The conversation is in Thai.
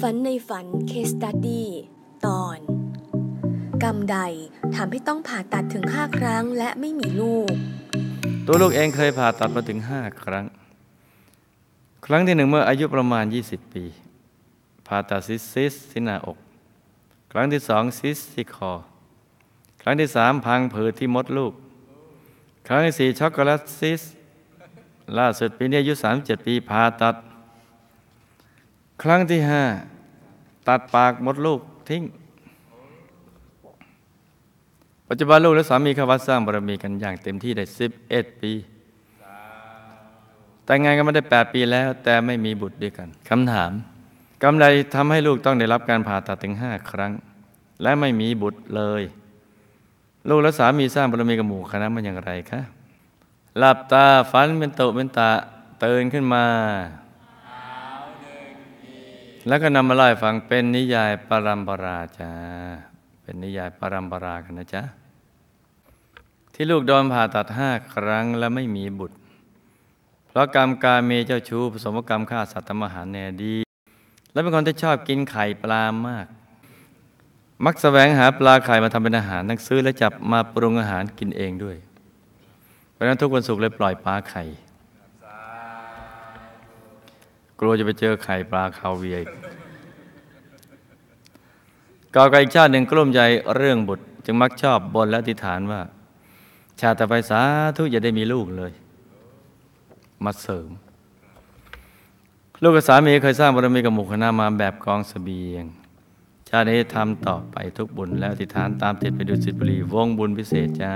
ฝันในฝัน case study ตอน กรรมใดทำให้ต้องผ่าตัดถึงห้าครั้งและไม่มีลูก ตัวลูกเองเคยผ่าตัดมาถึงห้าครั้ง ครั้งที่หนึ่งเมื่ออายุประมาณ 20 ปี ผ่าตัดซีสต์ซีสต์ที่หน้าอก ครั้งที่สองซีสต์ที่คอ ครั้งที่สามพังผืดที่มดลูก ครั้งที่สี่ช็อกโกแลตซีสต์ ล่าสุดปีนี้อายุ 37 ปีผ่าตัด ครั้งที่ห้าตัดปากมดลูกทิ้ง ปัจจุบันลูกและสามีเขาวัดสร้างบารมีกันอย่างเต็มที่ได้11ปี แต่งงานกันมาได้8ปีแล้ว แต่ไม่มีบุตรด้วยกันคำถามกำไรทำให้ลูกต้องได้รับการผ่าตัดถึง5ครั้ง และไม่มีบุตรเลย ลูกและสามีสร้างบารมีกับหมู่คณะมันอย่างไรคะหลับตาฝันเป็นโตเป็นตาตื่นขึ้นมา แล้วก็นำมาเล่าให้ฟังเป็นนิยายปรัมปราจ้าเป็นนิยายปรัมปรากันนะจ๊ะที่ลูกโดนผ่าตัดห้าครั้งและไม่มีบุตร เพราะกรรมกาเมเจ้าชู้ผสมกรรมฆ่าสัตว์ทำอาหารแน่ดี และเป็นคนที่ชอบกินไข่ปลามาก มักแสวงหาปลาไข่มาทำเป็นอาหารทั้งซื้อและจับมาปรุงอาหารกินเองด้วยเพราะฉะนั้นทุกวันศุกร์เลยปล่อยปลาไข่ กลัวจะไปเจอไข่ปลาคาเวียร์อีกก่อนอีกชาติหนึ่งกลุ้มใจเรื่องบุตร จึงมักชอบบนและอธิษฐานว่า ชาติต่อไปสาธุอย่าได้มีลูกเลย มาเสริม ลูกกับสามีเคยสร้างบารมีกับหมู่คณะมาแบบกองสเสบียง ชาตินี้ทำต่อไปทุกบุญแล้วอธิษฐานตามติดไปดูสิตบุรีวงบุญพิเศษจ้า